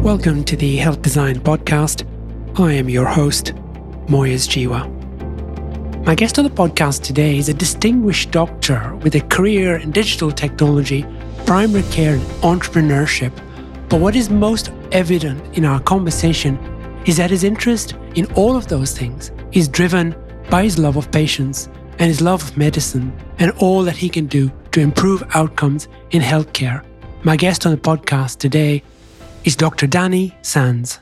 Welcome to the Health Design Podcast. I am your host, Moyez Jiwa. My guest on the podcast today is a distinguished doctor with a career in digital technology, primary care, and entrepreneurship. But what is most evident in our conversation is that his interest in all of those things is driven by his love of patients and his love of medicine and all that he can do to improve outcomes in healthcare. My guest on the podcast today is Dr. Danny Sands.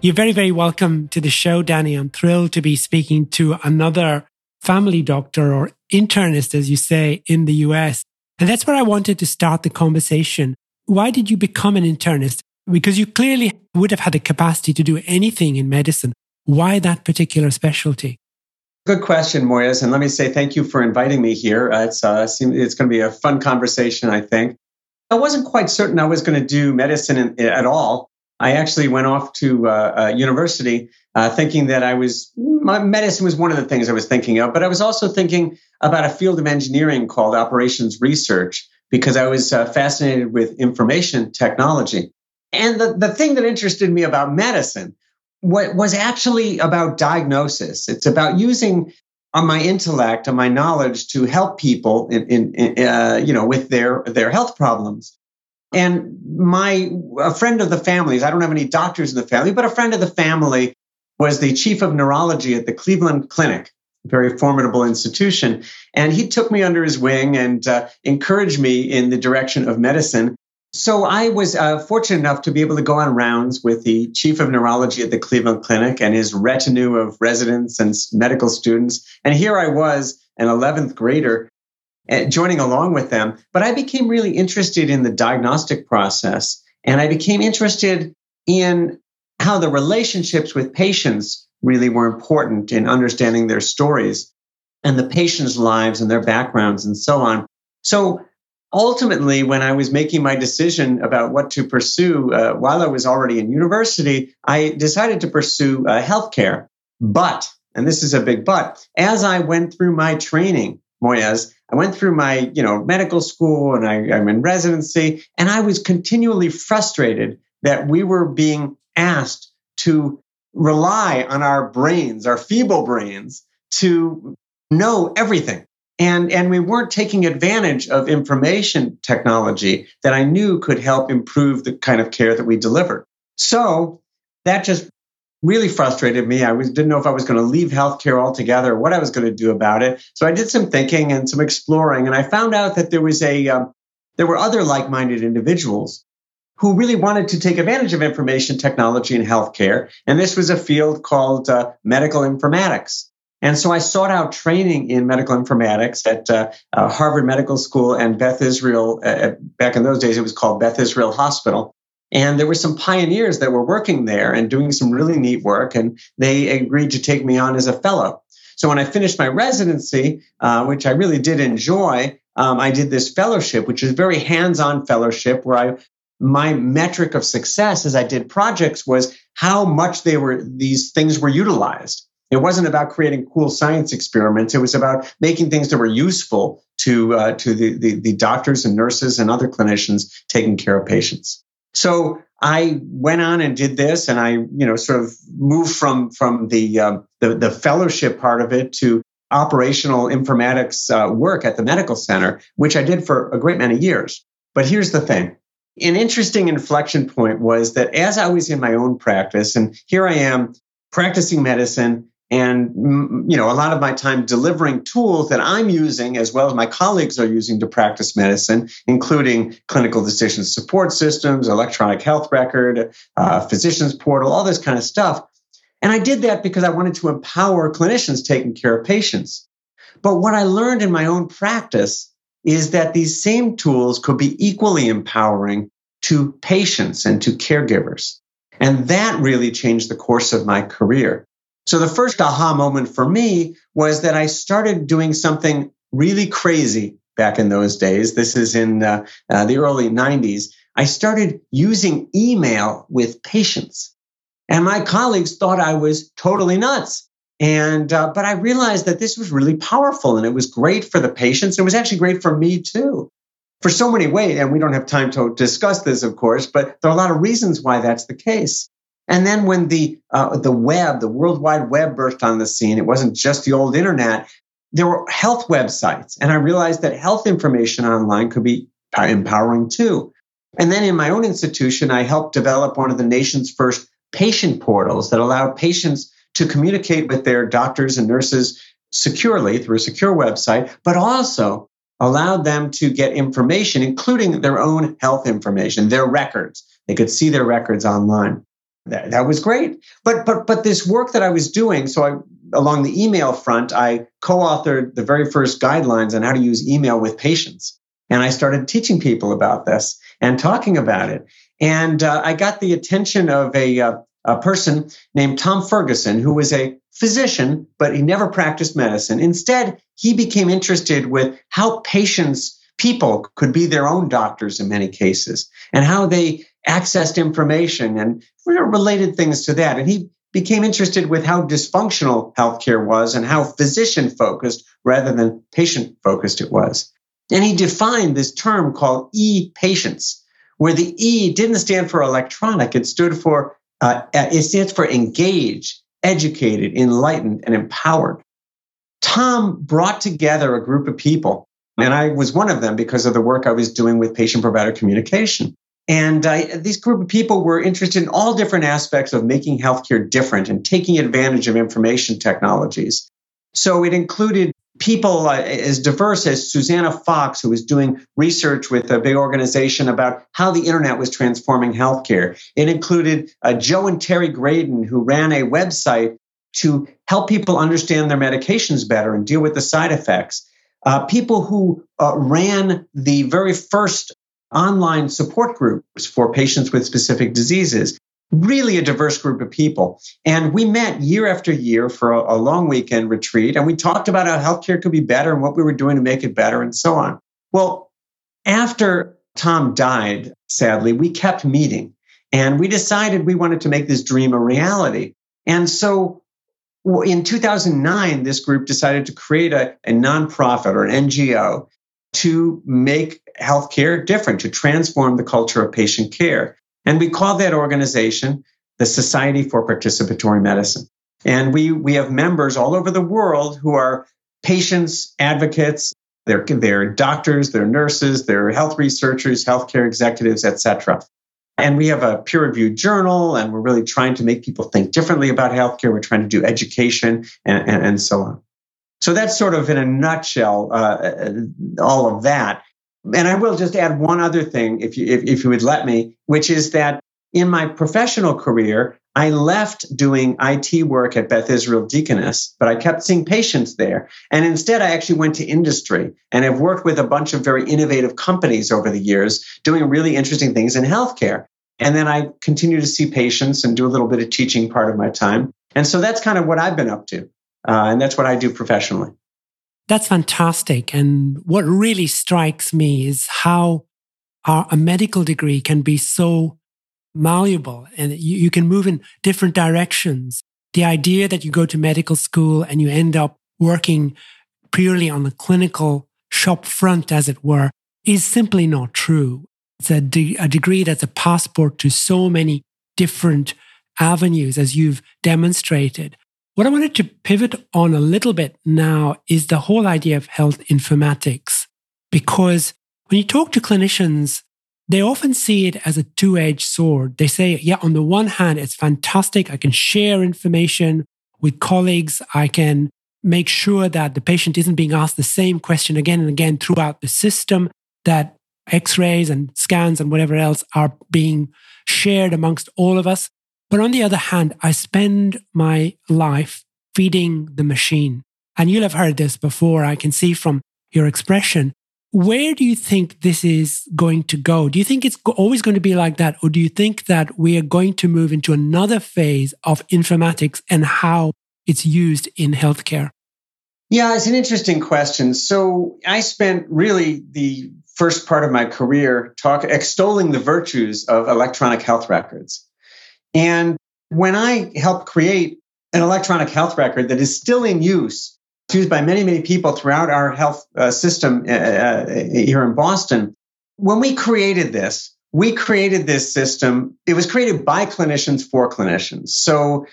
You're very, very welcome to the show, Danny. I'm thrilled to be speaking to another family doctor or internist, as you say, in the US. And that's where I wanted to start the conversation. Why did you become an internist? Because you clearly would have had the capacity to do anything in medicine. Why that particular specialty? Good question, Moyez. And let me say thank you for inviting me here. Uh, it's, uh, it's going to be a fun conversation, I think. I wasn't quite certain I was going to do medicine in, at all. I actually went off to uh, uh, university uh, thinking that I was, medicine was one of the things I was thinking of, but I was also thinking about a field of engineering called operations research because I was uh, fascinated with information technology. And the, the thing that interested me about medicine was actually about diagnosis. It's about using on my intellect, on my knowledge to help people in, in, in uh, you know, with their, their health problems. And my, a friend of the families, I don't have any doctors in the family, but a friend of the family was the chief of neurology at the Cleveland Clinic, a very formidable institution. And he took me under his wing and uh, encouraged me in the direction of medicine. So I was uh, fortunate enough to be able to go on rounds with the chief of neurology at the Cleveland Clinic and his retinue of residents and medical students. And here I was, an 11th grader, eh, joining along with them. But I became really interested in the diagnostic process and I became interested in how the relationships with patients really were important in understanding their stories and the patients' lives and their backgrounds and so on. So ultimately, when I was making my decision about what to pursue uh, while I was already in university, I decided to pursue uh, healthcare. But, and this is a big but, as I went through my training, Moyez, I went through my, you know, medical school and I, I'm in residency, and I was continually frustrated that we were being asked to rely on our brains, our feeble brains, to know everything and and we weren't taking advantage of information technology that I knew could help improve the kind of care that we delivered. So that just really frustrated me. I was, didn't know if I was going to leave healthcare altogether or what I was going to do about it. So I did some thinking and some exploring, and I found out that there was a um, there were other like-minded individuals who really wanted to take advantage of information technology in healthcare, and this was a field called uh, medical informatics. And so I sought out training in medical informatics at uh, uh, Harvard Medical School and Beth Israel. Uh, uh, back in those days, it was called Beth Israel Hospital. And there were some pioneers that were working there and doing some really neat work. And they agreed to take me on as a fellow. So when I finished my residency, uh, which I really did enjoy, um, I did this fellowship, which is very hands-on fellowship, where I my metric of success as I did projects was how much they were these things were utilized. It wasn't about creating cool science experiments. It was about making things that were useful to uh, to the, the, the doctors and nurses and other clinicians taking care of patients. So I went on and did this, and I you know sort of moved from from the uh, the, the, fellowship part of it to operational informatics uh, work at the medical center, which I did for a great many years. But here's the thing. An interesting inflection point was that as I was in my own practice, and here I am practicing medicine and you know a lot of my time delivering tools that i'm using as well as my colleagues are using to practice medicine including clinical decision support systems electronic health record uh, physicians portal all this kind of stuff. And i did that because i wanted to empower clinicians taking care of patients. But what i learned in my own practice is that these same tools could be equally empowering to patients and to caregivers. And that really changed the course of my career so the first aha moment for me was that I started doing something really crazy back in those days. This is in uh, uh, the early 90s. I started using email with patients. And my colleagues thought I was totally nuts. And, uh, but I realized that this was really powerful and it was great for the patients. It was actually great for me too. for so many ways. And we don't have time to discuss this, of course, but there are a lot of reasons why that's the case. And then when the uh, the web, the World Wide Web burst on the scene, it wasn't just the old internet. There were health websites, and I realized that health information online could be empowering too. And then in my own institution, I helped develop one of the nation's first patient portals that allowed patients to communicate with their doctors and nurses securely through a secure website, but also allowed them to get information, including their own health information, their records. They could see their records online. That, that was great. But but but this work that I was doing, so I along the email front, I co-authored the very first guidelines on how to use email with patients. And I started teaching people about this and talking about it. And uh, I got the attention of a, uh, a person named Tom Ferguson, who was a physician, but he never practiced medicine. Instead, he became interested with how patients, people could be their own doctors in many cases, and how they accessed information and related things to that. And he became interested with how dysfunctional healthcare was and how physician focused rather than patient focused it was. And he defined this term called e patients, where the E didn't stand for electronic, it stood for, uh, it stands for engaged, educated, enlightened, and empowered. Tom brought together a group of people, and I was one of them because of the work I was doing with patient provider communication. And uh, these group of people were interested in all different aspects of making healthcare different and taking advantage of information technologies. So it included people uh, as diverse as Susannah Fox, who was doing research with a big organization about how the internet was transforming healthcare. It included uh, Joe and Terry Graedon, who ran a website to help people understand their medications better and deal with the side effects. Uh, people who uh, ran the very first online support groups for patients with specific diseases really a diverse group of people. And we met year after year for a, long weekend retreat, and we talked about how healthcare could be better and what we were doing to make it better and so on. Well, after Tom died, sadly, we kept meeting and we decided we wanted to make this dream a reality. And so in 2009, this group decided to create a, a nonprofit or an NGO to make healthcare different, to transform the culture of patient care. And we call that organization the Society for Participatory Medicine. And we, we have members all over the world who are patients, advocates, they're, they're doctors, they're nurses, they're health researchers, healthcare executives, etc. And we have a peer reviewed journal, and we're really trying to make people think differently about healthcare. We're trying to do education and, and, and so on. So that's sort of in a nutshell, uh, all of that. And I will just add one other thing, if you, if, if you would let me, which is that in my professional career, I left doing IT work at Beth Israel Deaconess, but I kept seeing patients there. And instead, I actually went to industry and have worked with a bunch of very innovative companies over the years doing really interesting things in healthcare. And then I continue to see patients and do a little bit of teaching part of my time. And so that's kind of what I've been up to. Uh, and that's what I do professionally. That's fantastic. And what really strikes me is how our, a medical degree can be so malleable and you, you can move in different directions. The idea that you go to medical school and you end up working purely on the clinical shop front, as it were, is simply not true. It's a, de- a degree that's a passport to so many different avenues, as you've demonstrated. What I wanted to pivot on a little bit now is the whole idea of health informatics. Because when you talk to clinicians, they often see it as a two edged sword. They say, yeah, on the one hand, it's fantastic. I can share information with colleagues. I can make sure that the patient isn't being asked the same question again and again throughout the system, that x rays and scans and whatever else are being shared amongst all of us. But on the other hand, I spend my life feeding the machine. And you'll have heard this before. I can see from your expression. Where do you think this is going to go? Do you think it's always going to be like that? Or do you think that we are going to move into another phase of informatics and how it's used in healthcare? Yeah, it's an interesting question. So I spent really the first part of my career talk extolling the virtues of electronic health records. And when I helped create an electronic health record that is still in use, used by many, many people throughout our health uh, system uh, uh, here in Boston, when we created this, we created this system. It was created by clinicians for clinicians. So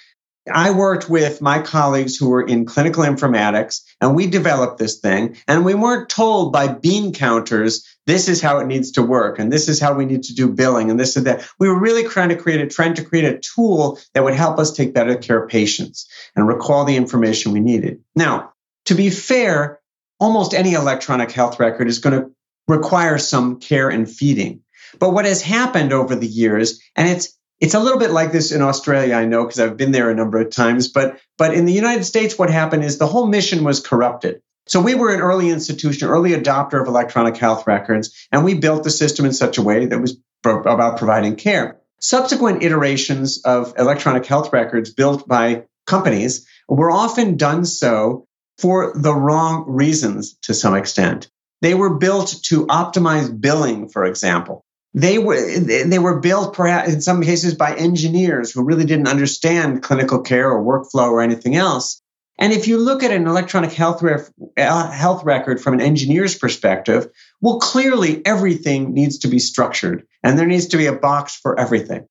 I worked with my colleagues who were in clinical informatics and we developed this thing. And we weren't told by bean counters, this is how it needs to work. And this is how we need to do billing and this and that. We were really trying to create a trying to create a tool that would help us take better care of patients and recall the information we needed. Now, to be fair, almost any electronic health record is going to require some care and feeding. But what has happened over the years, and it's it's a little bit like this in Australia, I know, because I've been there a number of times. But but in the United States, what happened is the whole mission was corrupted. So we were an early institution, early adopter of electronic health records, and we built the system in such a way that was pro- about providing care. Subsequent iterations of electronic health records built by companies were often done so for the wrong reasons to some extent. They were built to optimize billing, for example. They were they were built perhaps in some cases by engineers who really didn't understand clinical care or workflow or anything else. And if you look at an electronic health ref, uh, health record from an engineer's perspective, well, clearly everything needs to be structured, and there needs to be a box for everything.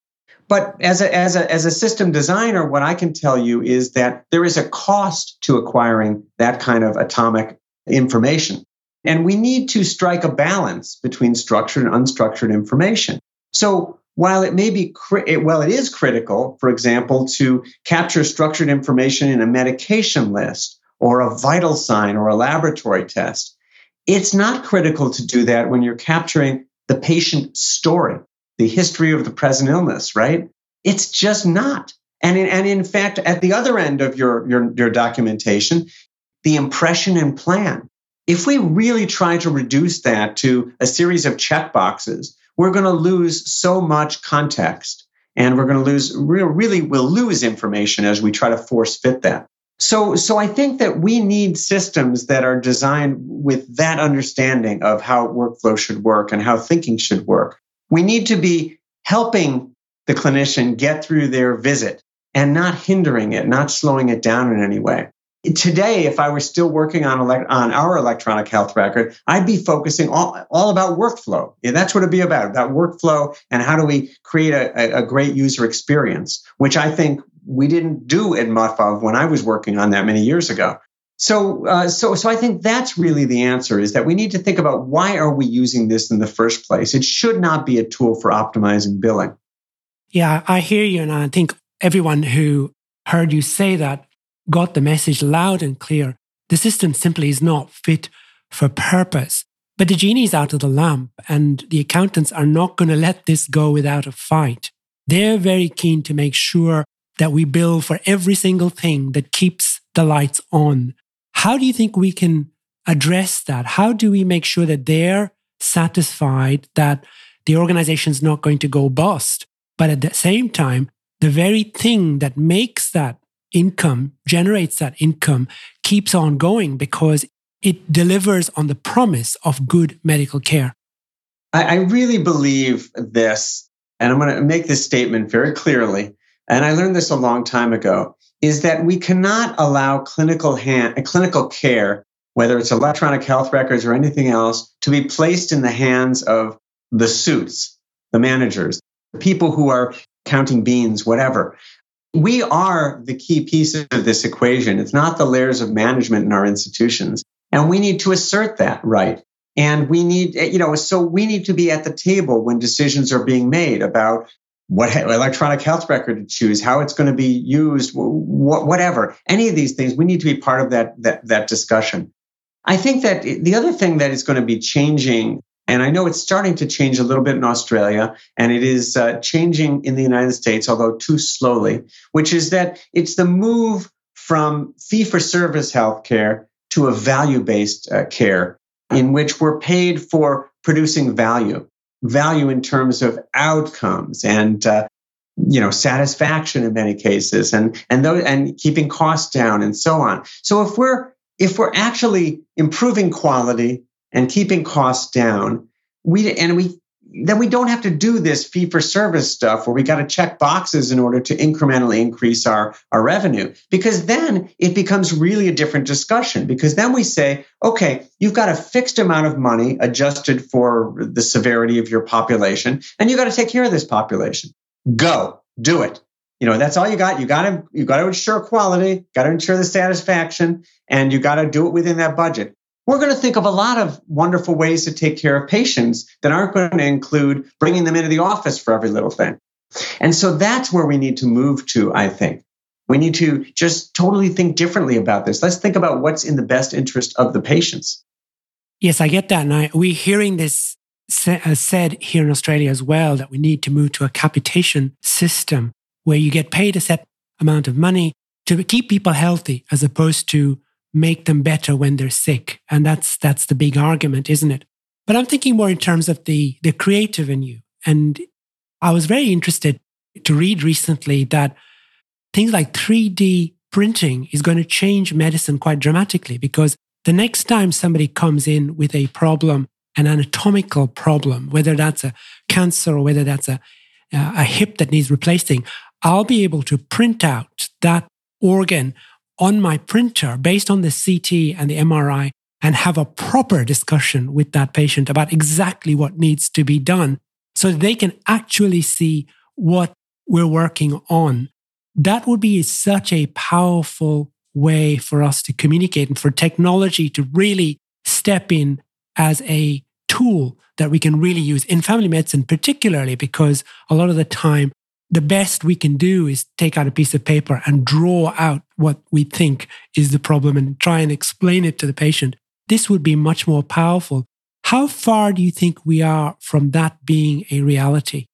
But as a, as a, as a system designer, what I can tell you is that there is a cost to acquiring that kind of atomic information. And we need to strike a balance between structured and unstructured information. So while it may be, well, it is critical, for example, to capture structured information in a medication list or a vital sign or a laboratory test. It's not critical to do that when you're capturing the patient story, the history of the present illness, right? It's just not. And in, and in fact, at the other end of your, your, your documentation, the impression and plan. If we really try to reduce that to a series of checkboxes, we're going to lose so much context and we're going to lose, really we'll lose information as we try to force fit that. So, so I think that we need systems that are designed with that understanding of how workflow should work and how thinking should work. We need to be helping the clinician get through their visit and not hindering it, not slowing it down in any way. Today, if I were still working on, on our electronic health record, I'd be focusing all, all about workflow. Yeah, that's what it'd be about, about workflow and how do we create a, a great user experience, which I think we didn't do at Mutfov when I was working on that many years ago. So, uh, so, so I think that's really the answer: is that we need to think about why are we using this in the first place. It should not be a tool for optimizing billing. Yeah, I hear you, and I think everyone who heard you say that got the message loud and clear. The system simply is not fit for purpose. But the genie's out of the lamp, and the accountants are not going to let this go without a fight. They're very keen to make sure that we bill for every single thing that keeps the lights on. How do you think we can address that? How do we make sure that they're satisfied that the organization's not going to go bust? But at the same time, the very thing that makes that income, generates that income, keeps on going because it delivers on the promise of good medical care. I, I really believe this, and I'm going to make this statement very clearly. And I learned this a long time ago is that we cannot allow clinical hand, clinical care, whether it's electronic health records or anything else, to be placed in the hands of the suits, the managers, the people who are counting beans, whatever. We are the key pieces of this equation. It's not the layers of management in our institutions. And we need to assert that right. And we need, you know, so we need to be at the table when decisions are being made about what electronic health record to choose, how it's going to be used, whatever. Any of these things, we need to be part of that, that, that discussion. I think that the other thing that is going to be changing and I know it's starting to change a little bit in Australia, and it is uh, changing in the United States, although too slowly, which is that it's the move from fee for service healthcare to a value based uh, care in which we're paid for producing value, value in terms of outcomes and uh, you know satisfaction in many cases and and those, and keeping costs down and so on. So if we're if we're actually improving quality and keeping costs down. We and we then we don't have to do this fee for service stuff where we got to check boxes in order to incrementally increase our, our revenue. Because then it becomes really a different discussion. Because then we say, okay, you've got a fixed amount of money adjusted for the severity of your population, and you got to take care of this population. Go, do it. You know, that's all you got. You got to you got to ensure quality, got to ensure the satisfaction, and you got to do it within that budget we're going to think of a lot of wonderful ways to take care of patients that aren't going to include bringing them into the office for every little thing. And so that's where we need to move to, I think. We need to just totally think differently about this. Let's think about what's in the best interest of the patients. Yes, I get that. And we're hearing this uh, said here in Australia as well that we need to move to a capitation system where you get paid a set amount of money to keep people healthy as opposed to make them better when they're sick. And that's that's the big argument, isn't it? But I'm thinking more in terms of the the creative in you. And I was very interested to read recently that things like 3D printing is going to change medicine quite dramatically because the next time somebody comes in with a problem, an anatomical problem, whether that's a cancer or whether that's a, uh, a hip that needs replacing, I'll be able to print out that organ on my printer based on the CT and the MRI and have a proper discussion with that patient about exactly what needs to be done so they can actually see what we're working on. That would be such a powerful way for us to communicate and for technology to really step in as a tool that we can really use in family medicine, particularly because a lot of the time the best we can do is take out a piece of paper and draw out what we think is the problem and try and explain it to the patient. This would be much more powerful. How far do you think we are from that being a reality?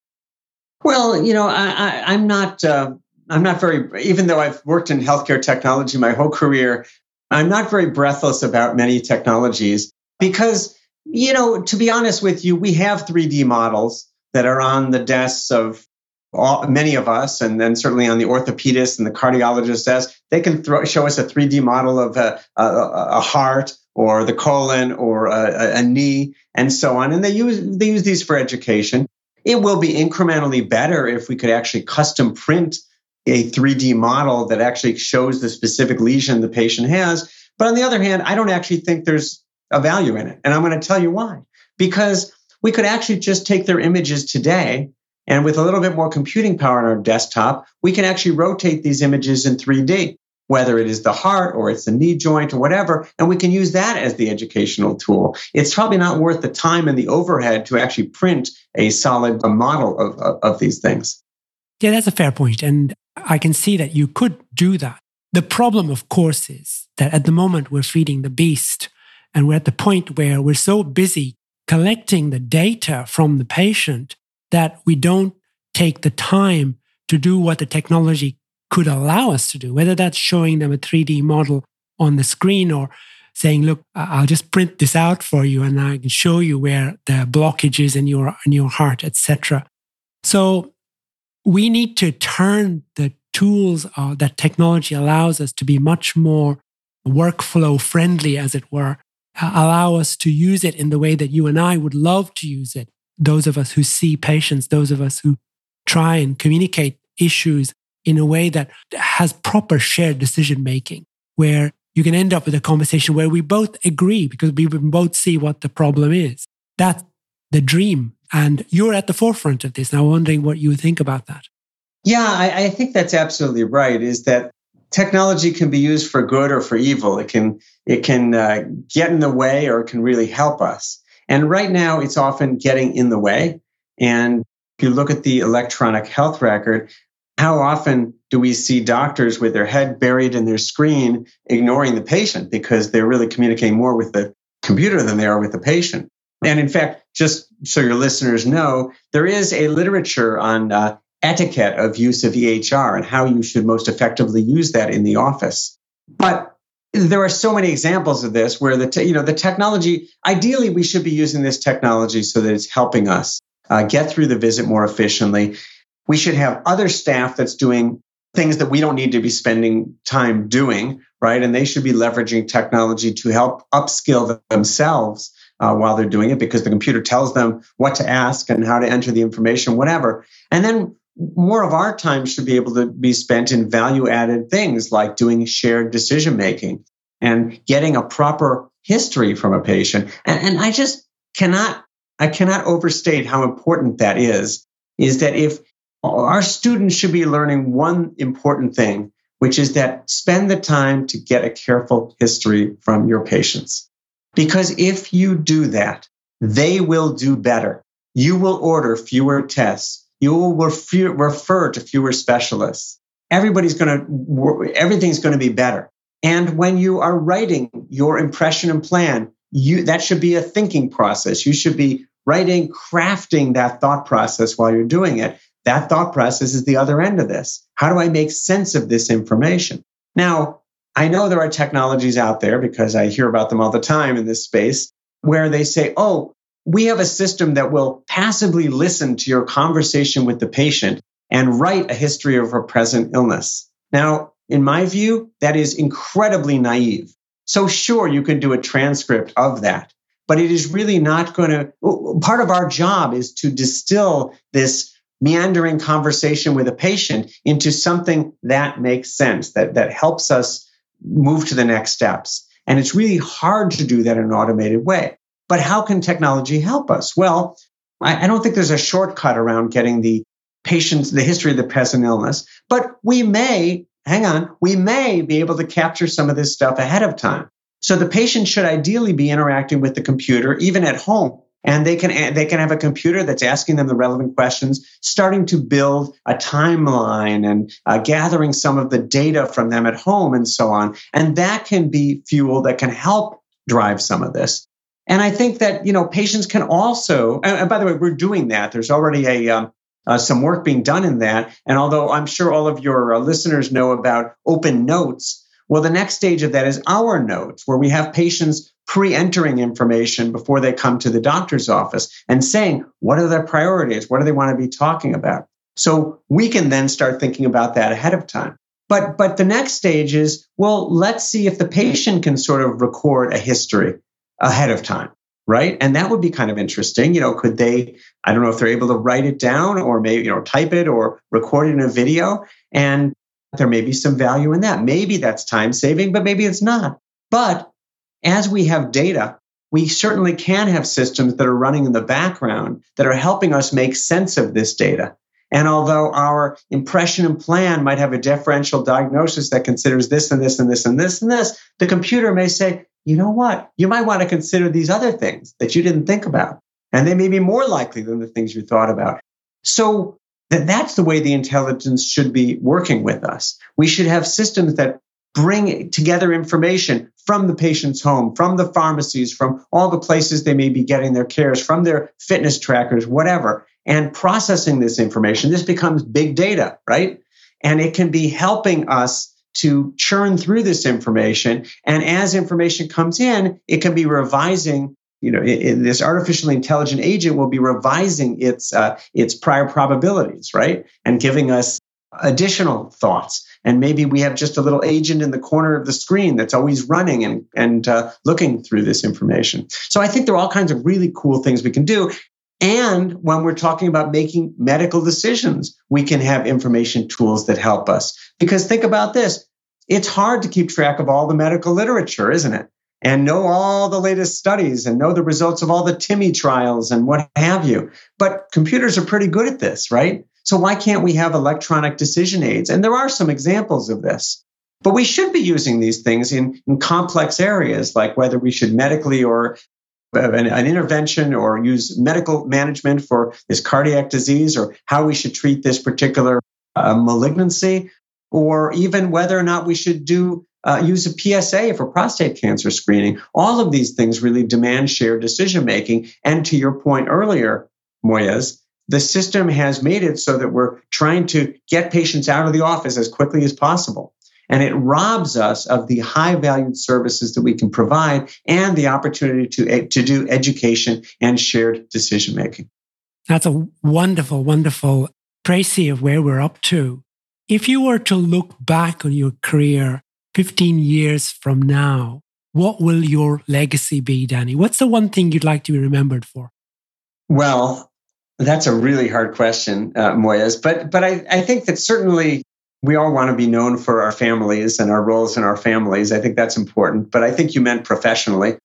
Well, you know, I, am not. Uh, I'm not very. Even though I've worked in healthcare technology my whole career, I'm not very breathless about many technologies because, you know, to be honest with you, we have 3D models that are on the desks of all, many of us, and then certainly on the orthopedist and the cardiologist desk, they can throw, show us a 3D model of a, a, a heart or the colon or a, a, knee and so on. And they use they use these for education. It will be incrementally better if we could actually custom print a 3D model that actually shows the specific lesion the patient has. But on the other hand, I don't actually think there's a value in it. And I'm going to tell you why. Because we could actually just take their images today and with a little bit more computing power on our desktop, we can actually rotate these images in 3D, whether it is the heart or it's the knee joint or whatever. And we can use that as the educational tool. It's probably not worth the time and the overhead to actually print a solid a model of, of, of these things. Yeah, that's a fair point. And I can see that you could do that. The problem, of course, is that at the moment we're feeding the beast and we're at the point where we're so busy collecting the data from the patient that we don't take the time to do what the technology could allow us to do, whether that's showing them a 3D model on the screen or saying, look, I'll just print this out for you and I can show you where the blockage is in your, in your heart, etc. So we need to turn the tools uh, that technology allows us to be much more workflow friendly, as it were, uh, allow us to use it in the way that you and I would love to use it those of us who see patients, those of us who try and communicate issues in a way that has proper shared decision making, where you can end up with a conversation where we both agree because we both see what the problem is. That's the dream. And you're at the forefront of this. Now, I'm wondering what you think about that. Yeah, I, I think that's absolutely right. Is that technology can be used for good or for evil. It can it can uh, get in the way or it can really help us. And right now, it's often getting in the way. And if you look at the electronic health record, how often do we see doctors with their head buried in their screen, ignoring the patient because they're really communicating more with the computer than they are with the patient? And in fact, just so your listeners know, there is a literature on uh, etiquette of use of EHR and how you should most effectively use that in the office. But there are so many examples of this where the te- you know the technology ideally we should be using this technology so that it's helping us uh, get through the visit more efficiently we should have other staff that's doing things that we don't need to be spending time doing right and they should be leveraging technology to help upskill themselves uh, while they're doing it because the computer tells them what to ask and how to enter the information, whatever. And then more of our time should be able to be spent in value added things like doing shared decision making and getting a proper history from a patient. And, and I just cannot, I cannot overstate how important that is, is that if our students should be learning one important thing, which is that spend the time to get a careful history from your patients. Because if you do that, they will do better. You will order fewer tests. You will refer to fewer specialists. Everybody's going to, everything's going to be better. And when you are writing your impression and plan, you, that should be a thinking process. You should be writing, crafting that thought process while you're doing it. That thought process is the other end of this. How do I make sense of this information? Now, I know there are technologies out there because I hear about them all the time in this space where they say, oh, we have a system that will passively listen to your conversation with the patient and write a history of her present illness. Now, in my view, that is incredibly naive. So sure, you can do a transcript of that, but it is really not going to, part of our job is to distill this meandering conversation with a patient into something that makes sense, that, that helps us move to the next steps. And it's really hard to do that in an automated way. But how can technology help us? Well, I, I don't think there's a shortcut around getting the patient's, the history of the present illness, but we may, hang on, we may be able to capture some of this stuff ahead of time. So the patient should ideally be interacting with the computer, even at home, and they can they can have a computer that's asking them the relevant questions starting to build a timeline and uh, gathering some of the data from them at home and so on and that can be fuel that can help drive some of this and i think that you know patients can also and by the way we're doing that there's already a um, uh, some work being done in that and although i'm sure all of your uh, listeners know about OpenNotes well, the next stage of that is OurNotes, where we have patients pre entering information before they come to the doctor's office and saying, what are their priorities? What do they want to be talking about? So we can then start thinking about that ahead of time. But, but the next stage is, well, let's see if the patient can sort of record a history ahead of time, right? And that would be kind of interesting. You know, could they, I don't know if they're able to write it down or maybe, you know, type it or record it in a video. And there may be some value in that. Maybe that's time saving, but maybe it's not. But as we have data, we certainly can have systems that are running in the background that are helping us make sense of this data. And although our impression and plan might have a differential diagnosis that considers this and this and this and this and this, the computer may say, you know what? You might want to consider these other things that you didn't think about. And they may be more likely than the things you thought about. So that that's the way the intelligence should be working with us. We should have systems that bring together information from the patient's home, from the pharmacies, from all the places they may be getting their cares, from their fitness trackers, whatever, and processing this information. This becomes big data, right? And it can be helping us to churn through this information. And as information comes in, it can be revising you know, this artificially intelligent agent will be revising its uh, its prior probabilities, right, and giving us additional thoughts. And maybe we have just a little agent in the corner of the screen that's always running and and uh, looking through this information. So I think there are all kinds of really cool things we can do. And when we're talking about making medical decisions, we can have information tools that help us. Because think about this. It's hard to keep track of all the medical literature, isn't it? and know all the latest studies and know the results of all the TIMI trials and what have you. But computers are pretty good at this, right? So why can't we have electronic decision aids? And there are some examples of this. But we should be using these things in, in complex areas, like whether we should medically or an, an, intervention or use medical management for this cardiac disease or how we should treat this particular uh, malignancy, or even whether or not we should do uh, use a PSA for prostate cancer screening. All of these things really demand shared decision making. And to your point earlier, Moyez, the system has made it so that we're trying to get patients out of the office as quickly as possible. And it robs us of the high valued services that we can provide and the opportunity to, to do education and shared decision making. That's a wonderful, wonderful précis of where we're up to. If you were to look back on your career 15 years from now, what will your legacy be, Danny? What's the one thing you'd like to be remembered for? Well, that's a really hard question, uh, Moyez. But but I, I think that certainly we all want to be known for our families and our roles in our families. I think that's important. But I think you meant professionally.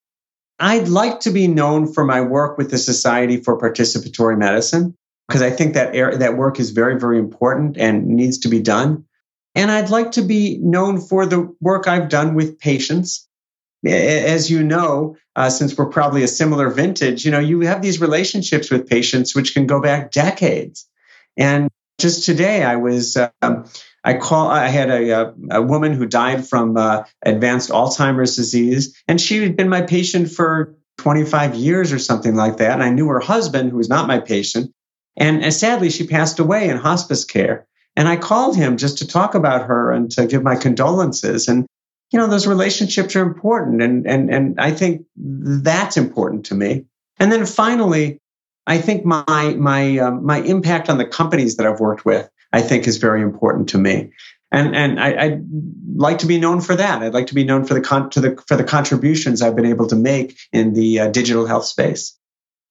I'd like to be known for my work with the Society for Participatory Medicine because I think that that work is very very important and needs to be done. And I'd like to be known for the work I've done with patients. As you know, uh, since we're probably a similar vintage, you know, you have these relationships with patients which can go back decades. And just today, I was, um, I call, I had a, a, woman who died from uh, advanced Alzheimer's disease, and she had been my patient for 25 years or something like that. And I knew her husband, who was not my patient, and, and sadly, she passed away in hospice care. And I called him just to talk about her and to give my condolences. And, you know, those relationships are important. And, and, and I think that's important to me. And then finally, I think my, my, um, my impact on the companies that I've worked with, I think is very important to me. And, and I, would like to be known for that. I'd like to be known for the, con- to the, for the contributions I've been able to make in the uh, digital health space.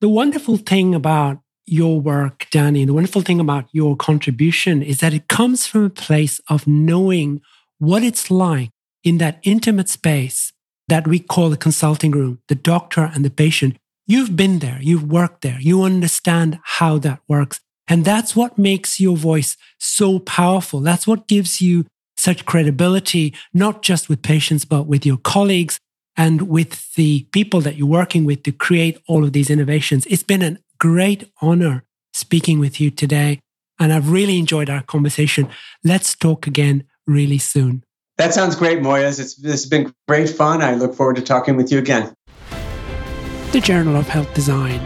The wonderful thing about your work, Danny, the wonderful thing about your contribution is that it comes from a place of knowing what it's like in that intimate space that we call the consulting room, the doctor and the patient. You've been there, you've worked there, you understand how that works. And that's what makes your voice so powerful. That's what gives you such credibility, not just with patients, but with your colleagues and with the people that you're working with to create all of these innovations. It's been a great honor speaking with you today. And I've really enjoyed our conversation. Let's talk again really soon. That sounds great, Moyez. It's, it's been great fun. I look forward to talking with you again. The Journal of Health Design.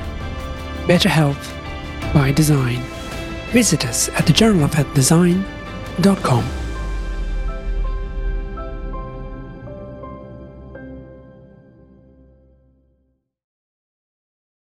Better health by design. Visit us at thejournalofhealthdesign.com.